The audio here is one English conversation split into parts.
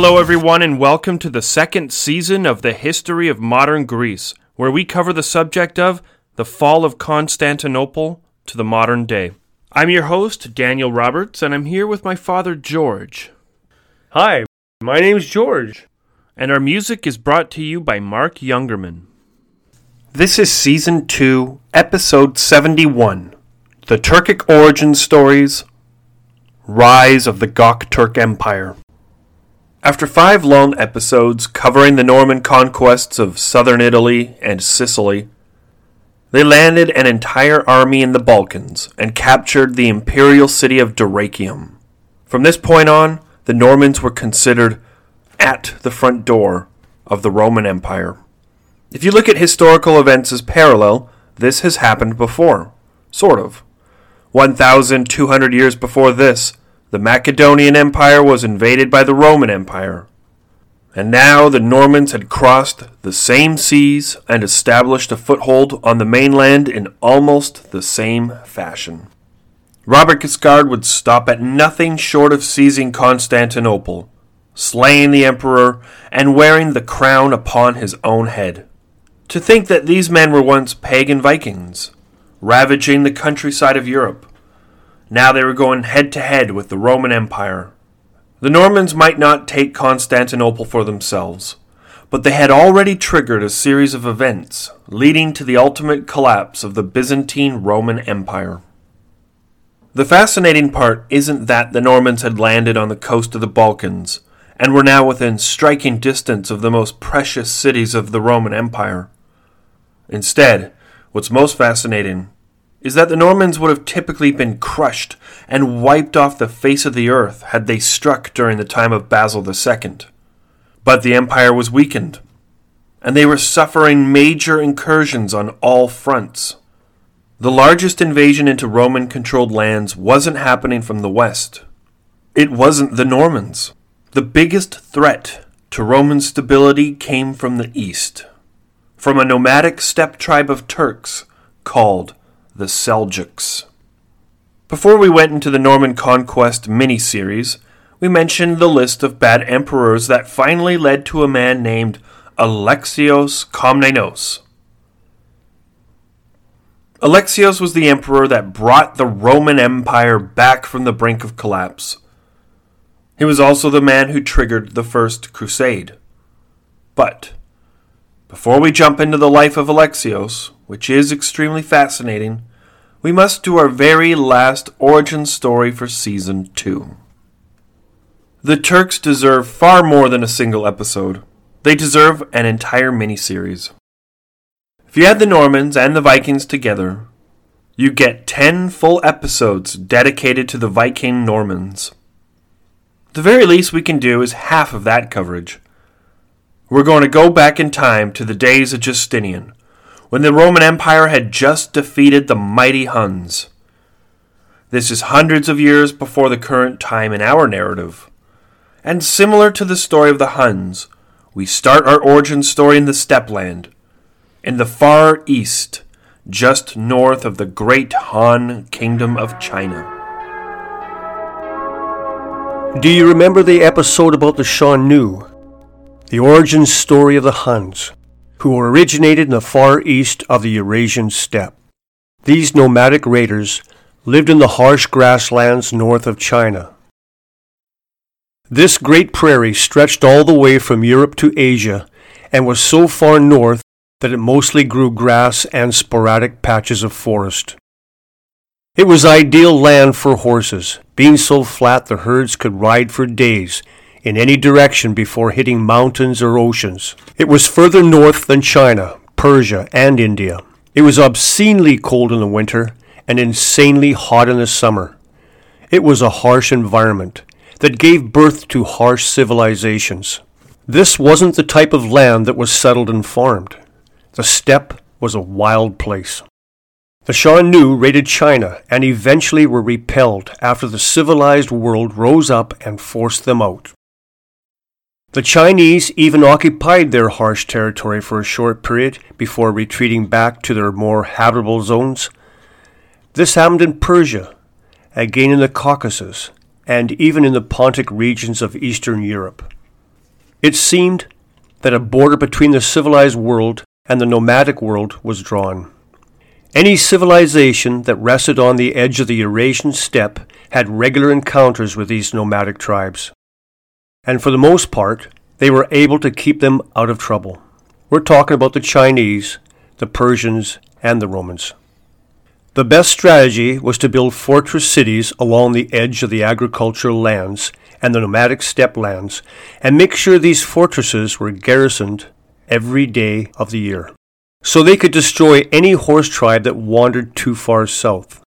Hello, everyone, and welcome to the second season of the History of Modern Greece, where we cover the subject of the fall of Constantinople to the modern day. I'm your host, Daniel Roberts, and I'm here with my father, George. Hi, my name's George. And our music is brought to you by Mark Youngerman. This is Season 2, Episode 71 The Turkic Origin Stories Rise of the Gok Turk Empire. After five long episodes covering the Norman conquests of southern Italy and Sicily, they landed an entire army in the Balkans and captured the imperial city of Dyrrhachium. From this point on, the Normans were considered at the front door of the Roman Empire. If you look at historical events as parallel, this has happened before. Sort of. 1,200 years before this, the Macedonian Empire was invaded by the Roman Empire. And now the Normans had crossed the same seas and established a foothold on the mainland in almost the same fashion. Robert Guiscard would stop at nothing short of seizing Constantinople, slaying the emperor, and wearing the crown upon his own head. To think that these men were once pagan Vikings, ravaging the countryside of Europe. Now they were going head to head with the Roman Empire, the Normans might not take Constantinople for themselves, but they had already triggered a series of events leading to the ultimate collapse of the Byzantine Roman Empire. The fascinating part isn't that the Normans had landed on the coast of the Balkans and were now within striking distance of the most precious cities of the Roman Empire. Instead, what's most fascinating is that the Normans would have typically been crushed and wiped off the face of the earth had they struck during the time of Basil II. But the empire was weakened, and they were suffering major incursions on all fronts. The largest invasion into Roman controlled lands wasn't happening from the west. It wasn't the Normans. The biggest threat to Roman stability came from the east, from a nomadic steppe tribe of Turks called the Seljuks. Before we went into the Norman Conquest mini-series, we mentioned the list of bad emperors that finally led to a man named Alexios Komnenos. Alexios was the emperor that brought the Roman Empire back from the brink of collapse. He was also the man who triggered the First Crusade. But, before we jump into the life of Alexios, which is extremely fascinating, we must do our very last origin story for Season 2. The Turks deserve far more than a single episode. They deserve an entire miniseries. If you add the Normans and the Vikings together, you get 10 full episodes dedicated to the Viking Normans. The very least we can do is half of that coverage. We're going to go back in time to the days of Justinian, when the Roman Empire had just defeated the mighty Huns. This is hundreds of years before the current time in our narrative. And similar to the story of the Huns, we start our origin story in the steppe land, in the far east, just north of the great Han Kingdom of China. Do you remember the episode about the Xiongnu? The origin story of the Huns who originated in the far east of the Eurasian steppe. These nomadic raiders lived in the harsh grasslands north of China. This great prairie stretched all the way from Europe to Asia and was so far north that it mostly grew grass and sporadic patches of forest. It was ideal land for horses, being so flat the herds could ride for days in any direction before hitting mountains or oceans. It was further north than China, Persia, and India. It was obscenely cold in the winter and insanely hot in the summer. It was a harsh environment that gave birth to harsh civilizations. This wasn't the type of land that was settled and farmed. The steppe was a wild place. The Xiongnu raided China and eventually were repelled after the civilized world rose up and forced them out. The Chinese even occupied their harsh territory for a short period before retreating back to their more habitable zones. This happened in Persia, again in the Caucasus, and even in the Pontic regions of Eastern Europe. It seemed that a border between the civilized world and the nomadic world was drawn. Any civilization that rested on the edge of the Eurasian steppe had regular encounters with these nomadic tribes. And for the most part, they were able to keep them out of trouble. We're talking about the Chinese, the Persians, and the Romans. The best strategy was to build fortress cities along the edge of the agricultural lands and the nomadic steppe lands, and make sure these fortresses were garrisoned every day of the year, so they could destroy any horse tribe that wandered too far south.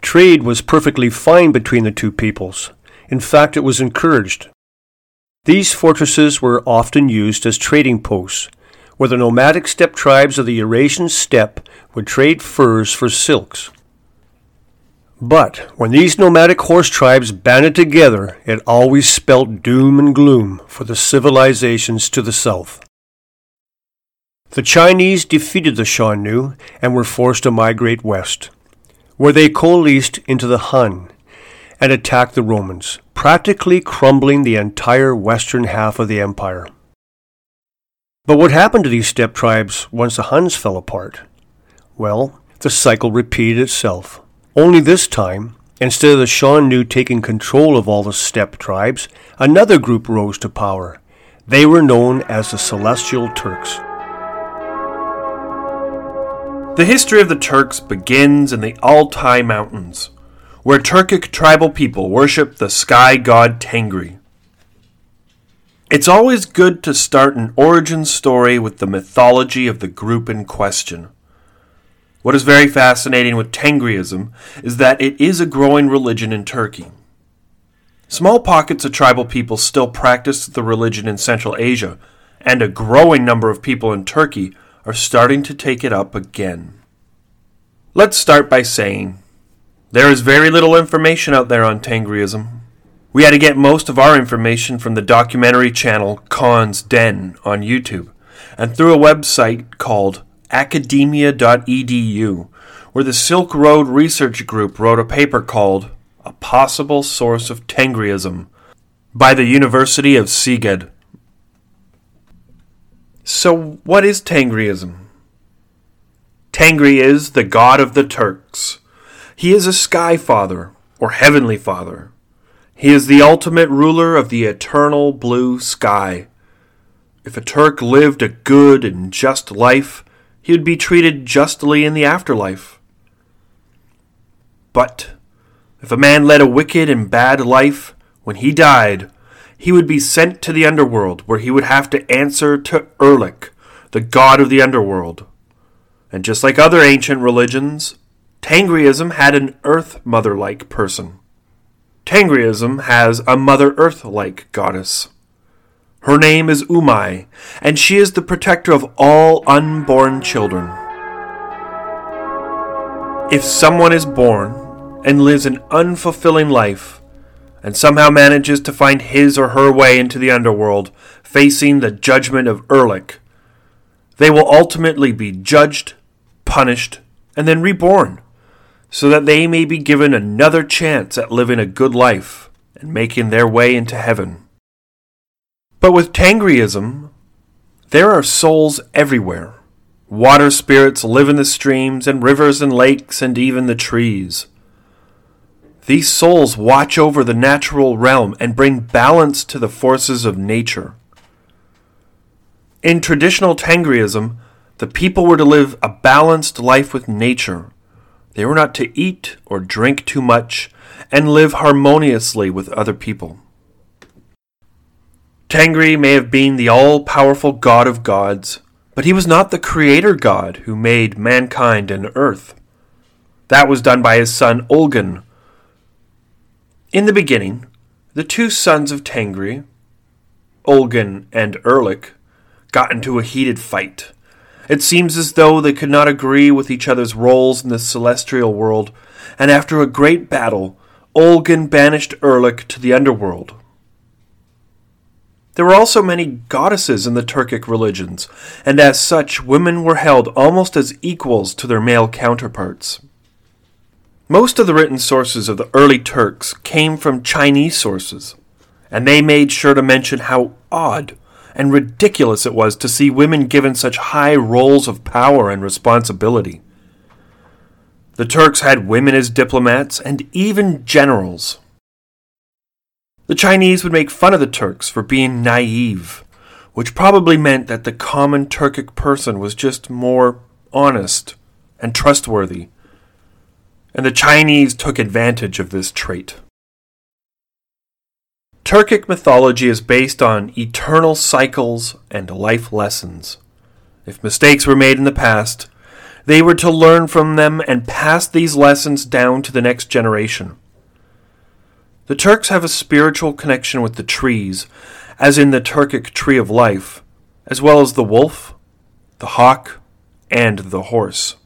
Trade was perfectly fine between the two peoples. In fact, it was encouraged. These fortresses were often used as trading posts, where the nomadic steppe tribes of the Eurasian steppe would trade furs for silks. But when these nomadic horse tribes banded together, it always spelt doom and gloom for the civilizations to the south. The Chinese defeated the Xiongnu and were forced to migrate west, where they coalesced into the Han and attacked the Romans, practically crumbling the entire western half of the empire. But what happened to these steppe tribes once the Huns fell apart? Well, the cycle repeated itself. Only this time, instead of the Xiongnu taking control of all the steppe tribes, another group rose to power. They were known as the Celestial Turks. The history of the Turks begins in the Altai Mountains, where Turkic tribal people worship the sky god Tengri. It's always good to start an origin story with the mythology of the group in question. What is very fascinating with Tengriism is that it is a growing religion in Turkey. Small pockets of tribal people still practice the religion in Central Asia, and a growing number of people in Turkey are starting to take it up again. Let's start by saying there is very little information out there on Tengriism. We had to get most of our information from the documentary channel Khan's Den on YouTube and through a website called academia.edu, where the Silk Road Research Group wrote a paper called A Possible Source of Tengriism by the University of Szeged. So, what is Tengriism? Tengri is the god of the Turks. He is a sky father, or heavenly father. He is the ultimate ruler of the eternal blue sky. If a Turk lived a good and just life, he would be treated justly in the afterlife. But if a man led a wicked and bad life, when he died, he would be sent to the underworld, where he would have to answer to Erlik, the god of the underworld. And just like other ancient religions, Tengriism had an earth mother like person. Tengriism has a Mother Earth like goddess. Her name is Umai, and she is the protector of all unborn children. If someone is born and lives an unfulfilling life, and somehow manages to find his or her way into the underworld, facing the judgment of Erlik, they will ultimately be judged, punished, and then reborn, so that they may be given another chance at living a good life and making their way into heaven. But with Tengriism, there are souls everywhere. Water spirits live in the streams and rivers and lakes and even the trees. These souls watch over the natural realm and bring balance to the forces of nature. In traditional Tengriism, the people were to live a balanced life with nature. They were not to eat or drink too much and live harmoniously with other people. Tengri may have been the all powerful god of gods, but he was not the creator god who made mankind and earth. That was done by his son Ulgan. In the beginning, the two sons of Tengri, Ulgan and Erlik, got into a heated fight. It seems as though they could not agree with each other's roles in the celestial world, and after a great battle, Ulgan banished Erlik to the underworld. There were also many goddesses in the Turkic religions, and as such, women were held almost as equals to their male counterparts. Most of the written sources of the early Turks came from Chinese sources, and they made sure to mention how odd and ridiculous it was to see women given such high roles of power and responsibility. The Turks had women as diplomats and even generals. The Chinese would make fun of the Turks for being naive, which probably meant that the common Turkic person was just more honest and trustworthy, and the Chinese took advantage of this trait. Turkic mythology is based on eternal cycles and life lessons. If mistakes were made in the past, they were to learn from them and pass these lessons down to the next generation. The Turks have a spiritual connection with the trees, as in the Turkic tree of life, as well as the wolf, the hawk, and the horse.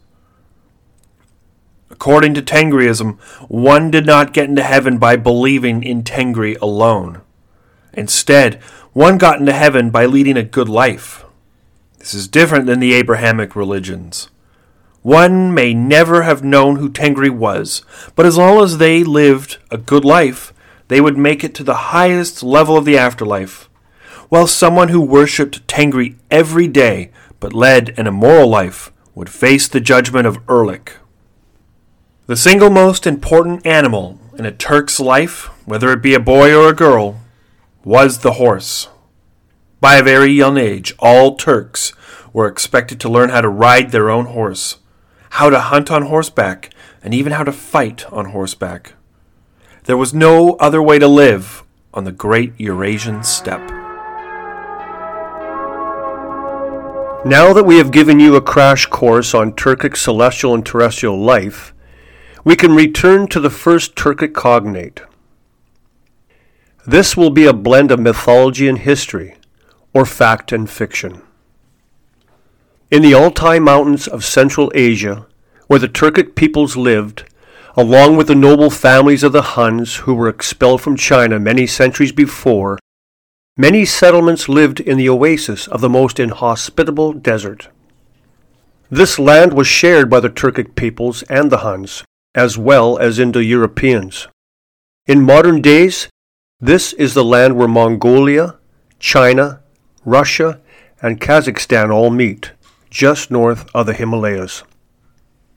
According to Tengriism, one did not get into heaven by believing in Tengri alone. Instead, one got into heaven by leading a good life. This is different than the Abrahamic religions. One may never have known who Tengri was, but as long as they lived a good life, they would make it to the highest level of the afterlife. While someone who worshipped Tengri every day but led an immoral life would face the judgment of Erlik. The single most important animal in a Turk's life, whether it be a boy or a girl, was the horse. By a very young age, all Turks were expected to learn how to ride their own horse, how to hunt on horseback, and even how to fight on horseback. There was no other way to live on the great Eurasian steppe. Now that we have given you a crash course on Turkic celestial and terrestrial life, we can return to the first Turkic Khaganate. This will be a blend of mythology and history, or fact and fiction. In the Altai Mountains of Central Asia, where the Turkic peoples lived, along with the noble families of the Huns who were expelled from China many centuries before, many settlements lived in the oasis of the most inhospitable desert. This land was shared by the Turkic peoples and the Huns, as well as Indo Europeans. In modern days, this is the land where Mongolia, China, Russia, and Kazakhstan all meet, just north of the Himalayas.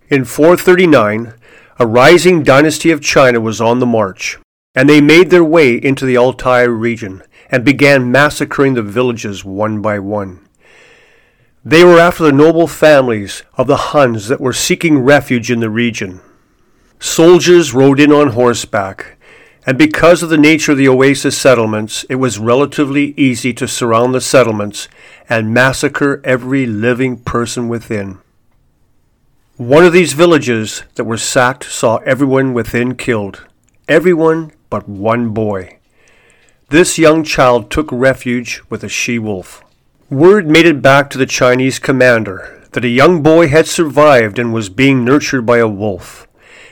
In 439, a rising dynasty of China was on the march, and they made their way into the Altai region and began massacring the villages one by one. They were after the noble families of the Huns that were seeking refuge in the region. Soldiers rode in on horseback, and because of the nature of the oasis settlements, it was relatively easy to surround the settlements and massacre every living person within. One of these villages that were sacked saw everyone within killed, everyone but one boy. This young child took refuge with a she wolf. Word made it back to the Chinese commander that a young boy had survived and was being nurtured by a wolf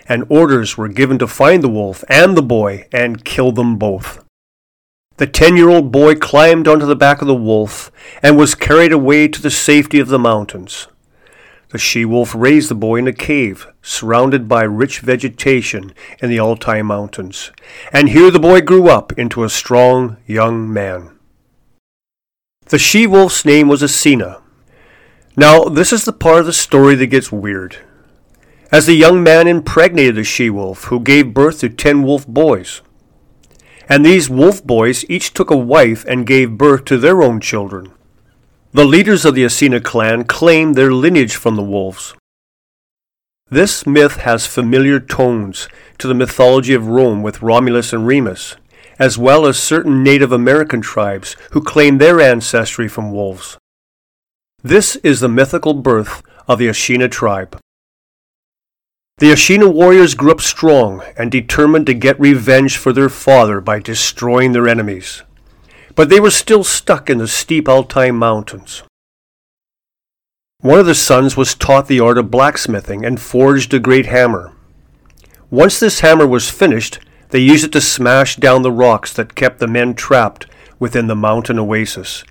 and orders were given to find the wolf and the boy and kill them both. The ten year old boy climbed onto the back of the wolf and was carried away to the safety of the mountains. The she wolf raised the boy in a cave surrounded by rich vegetation in the Altai Mountains, and here the boy grew up into a strong young man. The she wolf's name was Asina. Now, this is the part of the story that gets weird as the young man impregnated the she wolf, who gave birth to ten wolf boys. And these wolf boys each took a wife and gave birth to their own children. The leaders of the Asina clan claimed their lineage from the wolves. This myth has familiar tones to the mythology of Rome with Romulus and Remus, as well as certain Native American tribes who claim their ancestry from wolves. This is the mythical birth of the Ashina tribe. The Ashina warriors grew up strong and determined to get revenge for their father by destroying their enemies. But they were still stuck in the steep Altai mountains. One of the sons was taught the art of blacksmithing and forged a great hammer. Once this hammer was finished, they used it to smash down the rocks that kept the men trapped within the mountain oasis,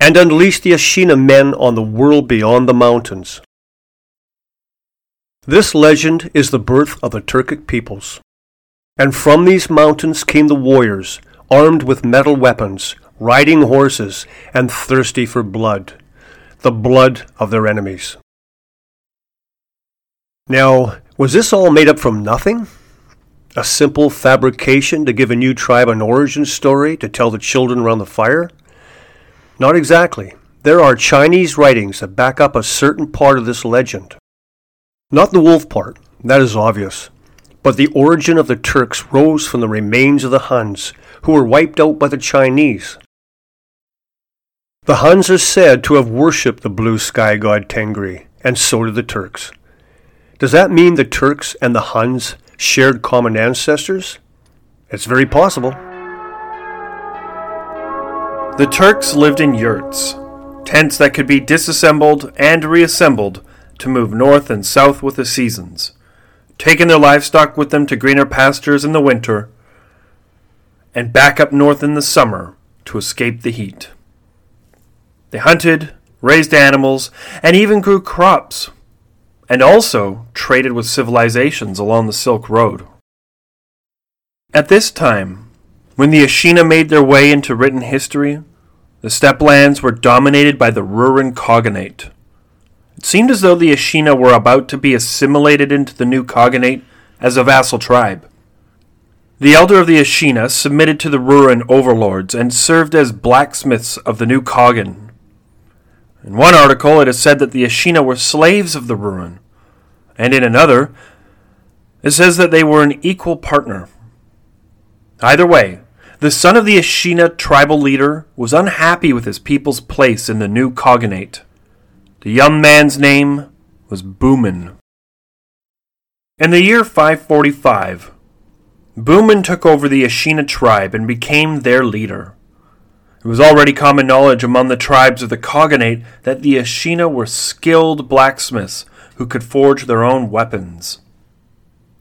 and unleash the Ashina men on the world beyond the mountains. This legend is the birth of the Turkic peoples. And from these mountains came the warriors, armed with metal weapons, riding horses, and thirsty for blood, the blood of their enemies. Now, was this all made up from nothing? A simple fabrication to give a new tribe an origin story to tell the children around the fire? Not exactly. There are Chinese writings that back up a certain part of this legend. Not the wolf part, that is obvious, but the origin of the Turks rose from the remains of the Huns, who were wiped out by the Chinese. The Huns are said to have worshipped the blue sky god Tengri, and so did the Turks. Does that mean the Turks and the Huns shared common ancestors? It's very possible. The Turks lived in yurts, tents that could be disassembled and reassembled to move north and south with the seasons, taking their livestock with them to greener pastures in the winter, and back up north in the summer to escape the heat. They hunted, raised animals, and even grew crops, and also traded with civilizations along the Silk Road. At this time, when the Ashina made their way into written history, the steppe lands were dominated by the Rouran Khaganate. It seemed as though the Ashina were about to be assimilated into the new Khaganate as a vassal tribe. The elder of the Ashina submitted to the Rouran overlords and served as blacksmiths of the new Khagan. In one article, it is said that the Ashina were slaves of the Rouran, and in another, it says that they were an equal partner. Either way, the son of the Ashina tribal leader was unhappy with his people's place in the new Khaganate. The young man's name was Bumin. In the year 545, Bumin took over the Ashina tribe and became their leader. It was already common knowledge among the tribes of the Khaganate that the Ashina were skilled blacksmiths who could forge their own weapons.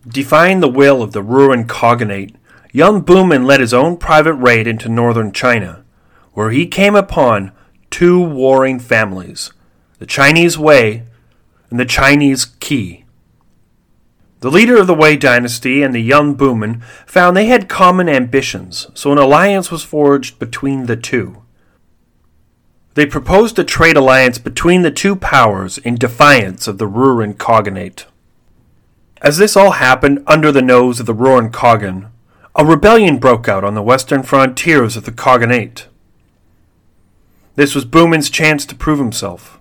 Defying the will of the Rouran Khaganate, young Bumin led his own private raid into northern China, where he came upon two warring families the Chinese Wei, and the Chinese Qi. The leader of the Wei dynasty and the young Bumin found they had common ambitions, so an alliance was forged between the two. They proposed a trade alliance between the two powers in defiance of the Rouran Khaganate. As this all happened under the nose of the Rouran Khagan, a rebellion broke out on the western frontiers of the Khaganate. This was Bumin's chance to prove himself.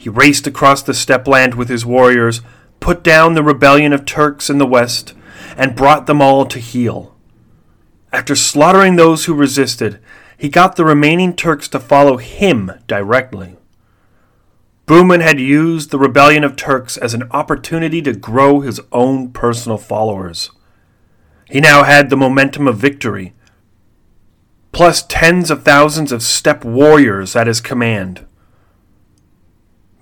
He raced across the steppe with his warriors, put down the rebellion of Turks in the west, and brought them all to heel. After slaughtering those who resisted, he got the remaining Turks to follow him directly. Bumin had used the rebellion of Turks as an opportunity to grow his own personal followers. He now had the momentum of victory, plus tens of thousands of steppe warriors at his command.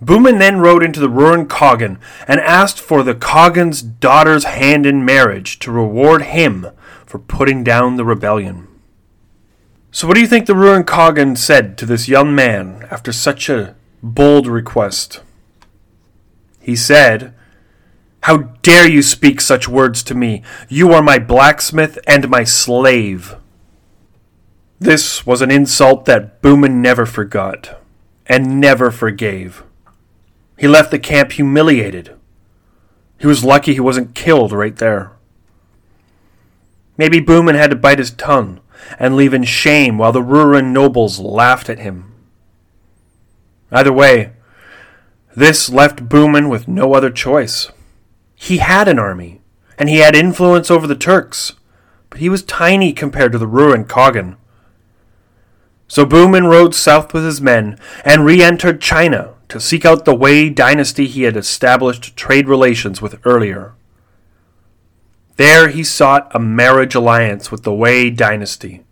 Bumin then rode into the Rouran Khagan and asked for the Khagan's daughter's hand in marriage to reward him for putting down the rebellion. So, what do you think the Rouran Khagan said to this young man after such a bold request? He said, How dare you speak such words to me? You are my blacksmith and my slave. This was an insult that Bumin never forgot and never forgave. He left the camp humiliated. He was lucky he wasn't killed right there. Maybe Bumin had to bite his tongue and leave in shame while the Rouran nobles laughed at him. Either way, this left Bumin with no other choice. He had an army, and he had influence over the Turks, but he was tiny compared to the Rouran Khagan. So Bumin rode south with his men and re entered China to seek out the Wei dynasty he had established trade relations with earlier. There he sought a marriage alliance with the Wei dynasty.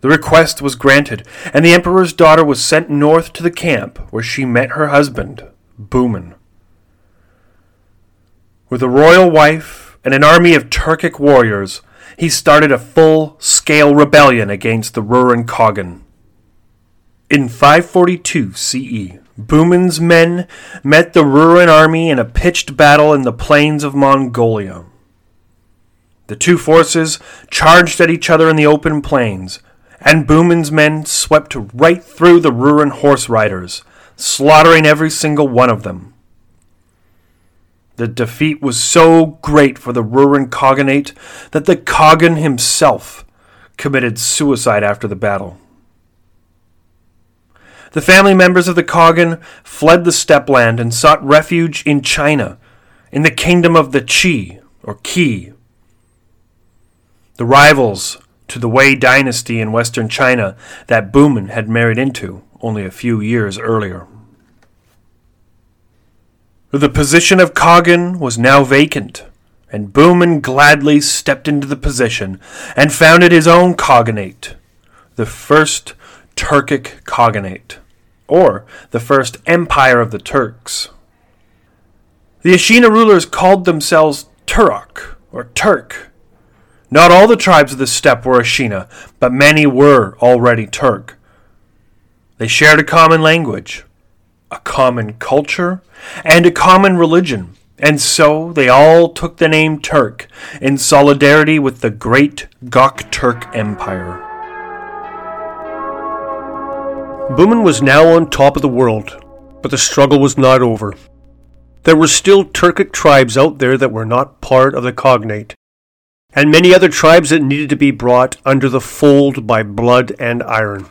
The request was granted, and the emperor's daughter was sent north to the camp where she met her husband, Bumin. With a royal wife and an army of Turkic warriors, he started a full scale rebellion against the Rouran Khagan. In 542 CE, Bumin's men met the Rouran army in a pitched battle in the plains of Mongolia. The two forces charged at each other in the open plains, and Bumin's men swept right through the Rouran horse riders, slaughtering every single one of them. The defeat was so great for the Rouran Khaganate that the Khagan himself committed suicide after the battle. The family members of the Khagan fled the steppe land and sought refuge in China, in the kingdom of the Qi, or Qi. The rivals to the Wei dynasty in western China that Bumin had married into only a few years earlier. The position of Khagan was now vacant, and Bumin gladly stepped into the position and founded his own Khaganate, the first Turkic Khaganate, or the first Empire of the Turks. The Ashina rulers called themselves Turok, or Turk. Not all the tribes of the steppe were Ashina, but many were already Turk. They shared a common language, a common culture, and a common religion, and so they all took the name Turk in solidarity with the great Gokturk Empire. Bumin was now on top of the world, but the struggle was not over. There were still Turkic tribes out there that were not part of the Khaganate, and many other tribes that needed to be brought under the fold by blood and iron.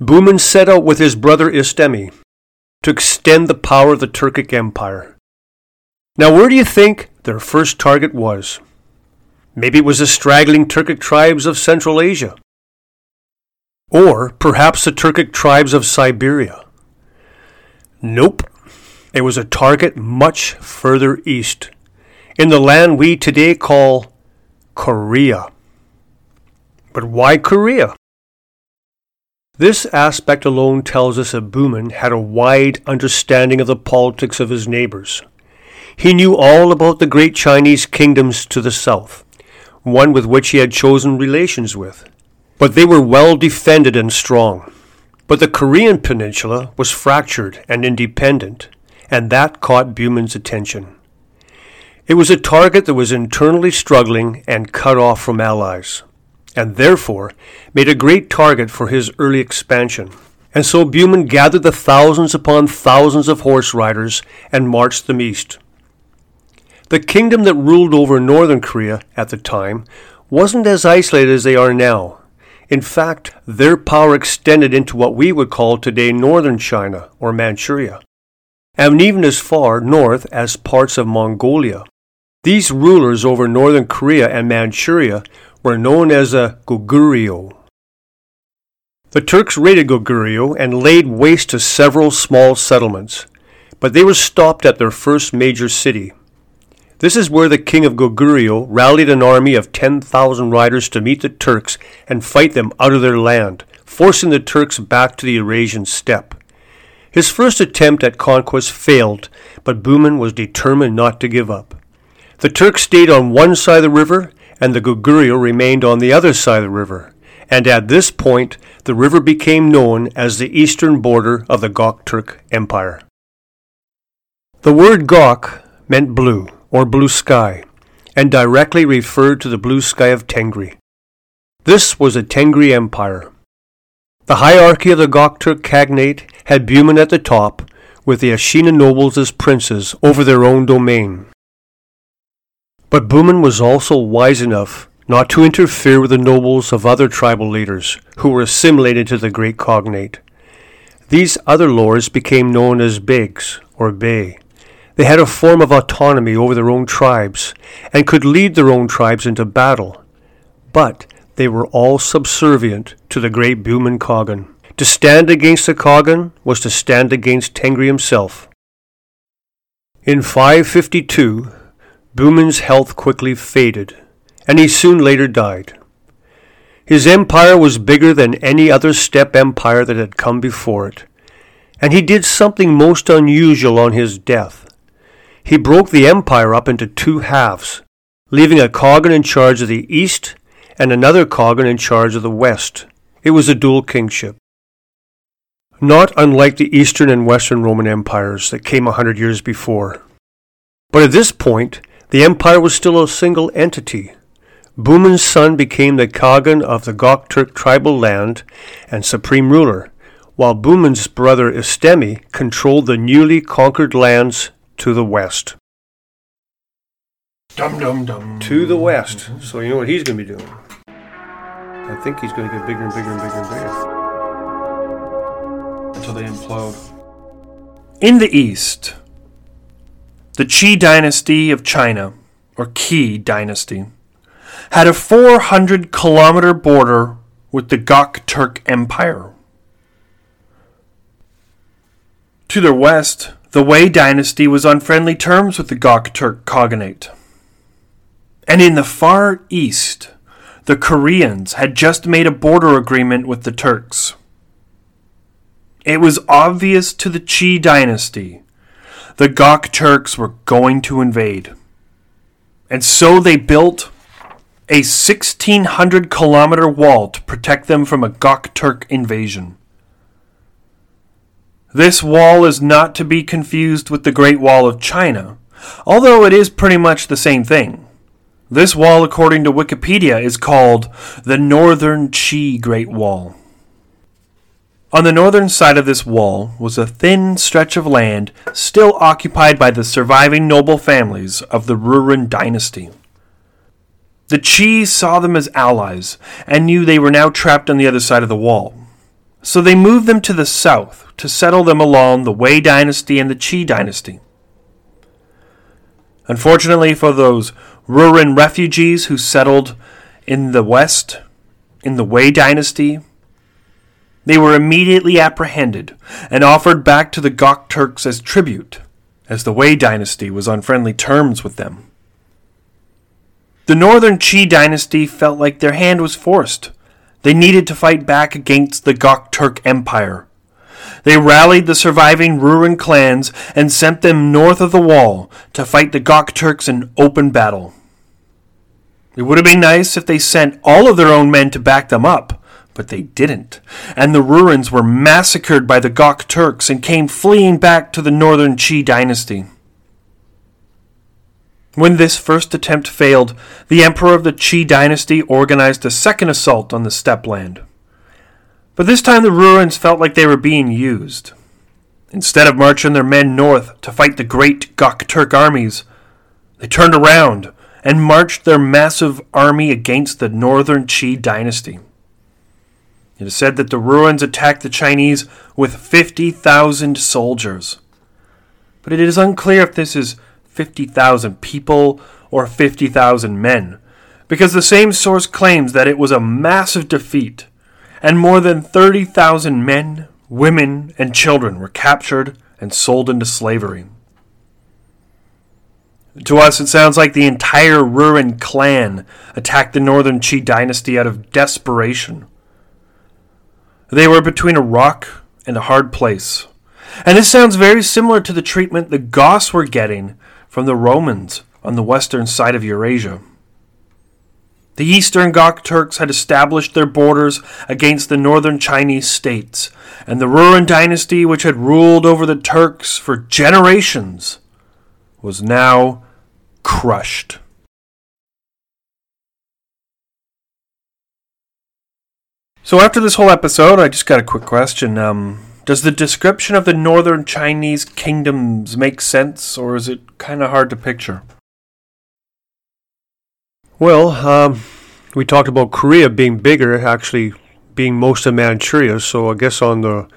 Bumin set out with his brother Istemi to extend the power of the Turkic Empire. Now, where do you think their first target was? Maybe it was the straggling Turkic tribes of Central Asia. Or perhaps the Turkic tribes of Siberia. Nope. It was a target much further east, in the land we today call Korea. But why Korea? This aspect alone tells us that Bumin had a wide understanding of the politics of his neighbors. He knew all about the great Chinese kingdoms to the south, one with which he had chosen relations with. But they were well defended and strong. But the Korean peninsula was fractured and independent, and that caught Bumin's attention. It was a target that was internally struggling and cut off from allies and therefore made a great target for his early expansion. And so Bumin gathered the thousands upon thousands of horse riders and marched them east. The kingdom that ruled over northern Korea at the time wasn't as isolated as they are now. In fact, their power extended into what we would call today northern China or Manchuria, and even as far north as parts of Mongolia. These rulers over northern Korea and Manchuria were known as a Goguryeo. The Turks raided Goguryeo and laid waste to several small settlements, but they were stopped at their first major city. This is where the king of Goguryeo rallied an army of 10,000 riders to meet the Turks and fight them out of their land, forcing the Turks back to the Eurasian steppe. His first attempt at conquest failed, but Bumin was determined not to give up. The Turks stayed on one side of the river and the Goguryeo remained on the other side of the river, and at this point the river became known as the eastern border of the Gokturk Empire. The word Gok meant blue, or blue sky, and directly referred to the blue sky of Tengri. This was the Tengri Empire. The hierarchy of the Gokturk Khaganate had Bumin at the top, with the Ashina nobles as princes over their own domain. But Bumin was also wise enough not to interfere with the nobles of other tribal leaders who were assimilated to the great Khaganate. These other lords became known as Beygs or Bey. They had a form of autonomy over their own tribes and could lead their own tribes into battle. But they were all subservient to the great Bumin Khagan. To stand against the Khagan was to stand against Tengri himself. In 552, Bumin's health quickly faded, and he soon later died. His empire was bigger than any other steppe empire that had come before it, and he did something most unusual on his death. He broke the empire up into two halves, leaving a Khagan in charge of the east and another Khagan in charge of the west. It was a dual kingship. Not unlike the Eastern and Western Roman empires that came a hundred years before. But at this point, The empire was still a single entity. Bumin's son became the Khagan of the Gokturk tribal land and supreme ruler, while Bumin's brother Istemi controlled the newly conquered lands to the west. Dum dum dum. To the west. So you know what he's going to be doing. I think he's going to get bigger and bigger and bigger and bigger. Until they implode. In the east, the Qi dynasty of China, or Qi dynasty, had a 400 kilometer border with the Gokturk Empire. To their west, the Wei dynasty was on friendly terms with the Gokturk Khaganate. And in the far east, the Koreans had just made a border agreement with the Turks. It was obvious to the Qi dynasty the Gokturks were going to invade. And so they built a 1600 kilometer wall to protect them from a Gokturk invasion. This wall is not to be confused with the Great Wall of China, although it is pretty much the same thing. This wall, according to Wikipedia, is called the Northern Qi Great Wall. On the northern side of this wall was a thin stretch of land still occupied by the surviving noble families of the Rouran dynasty. The Qi saw them as allies and knew they were now trapped on the other side of the wall. So they moved them to the south to settle them along the Wei dynasty and the Qi dynasty. Unfortunately for those Rouran refugees who settled in the west, in the Wei dynasty, they were immediately apprehended and offered back to the Gokturks as tribute, as the Wei dynasty was on friendly terms with them. The northern Qi dynasty felt like their hand was forced. They needed to fight back against the Gokturk Empire. They rallied the surviving Rouran clans and sent them north of the wall to fight the Gokturks in open battle. It would have been nice if they sent all of their own men to back them up, but they didn't, and the Rourans were massacred by the Gokturks and came fleeing back to the northern Qi dynasty. When this first attempt failed, the emperor of the Qi dynasty organized a second assault on the steppe land. But this time the Rourans felt like they were being used. Instead of marching their men north to fight the great Gokturk armies, they turned around and marched their massive army against the northern Qi dynasty. It is said that the Rourans attacked the Chinese with 50,000 soldiers. But it is unclear if this is 50,000 people or 50,000 men, because the same source claims that it was a massive defeat, and more than 30,000 men, women, and children were captured and sold into slavery. To us, it sounds like the entire Rouran clan attacked the northern Qi dynasty out of desperation. They were between a rock and a hard place. And this sounds very similar to the treatment the Goths were getting from the Romans on the western side of Eurasia. The eastern Gokturks had established their borders against the northern Chinese states, and the Rouran dynasty, which had ruled over the Turks for generations, was now crushed. So, after this whole episode, I just got a quick question. Um, does the description of the northern Chinese kingdoms make sense, or is it kind of hard to picture? Well, um, we talked about Korea being bigger, actually being most of Manchuria. So I guess on the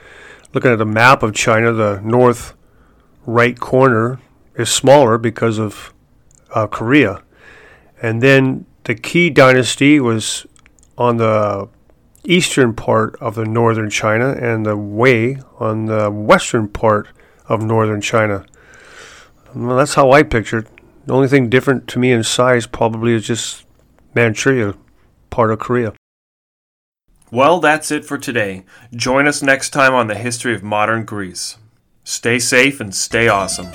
looking at the map of China, the north right corner is smaller because of uh, Korea, and then the Qi dynasty was on the eastern part of the northern China and the Wei on the western part of northern China. Well, that's how I picture it. The only thing different to me in size probably is just Manchuria, part of Korea. Well, that's it for today. Join us next time on the history of modern Greece. Stay safe and stay awesome.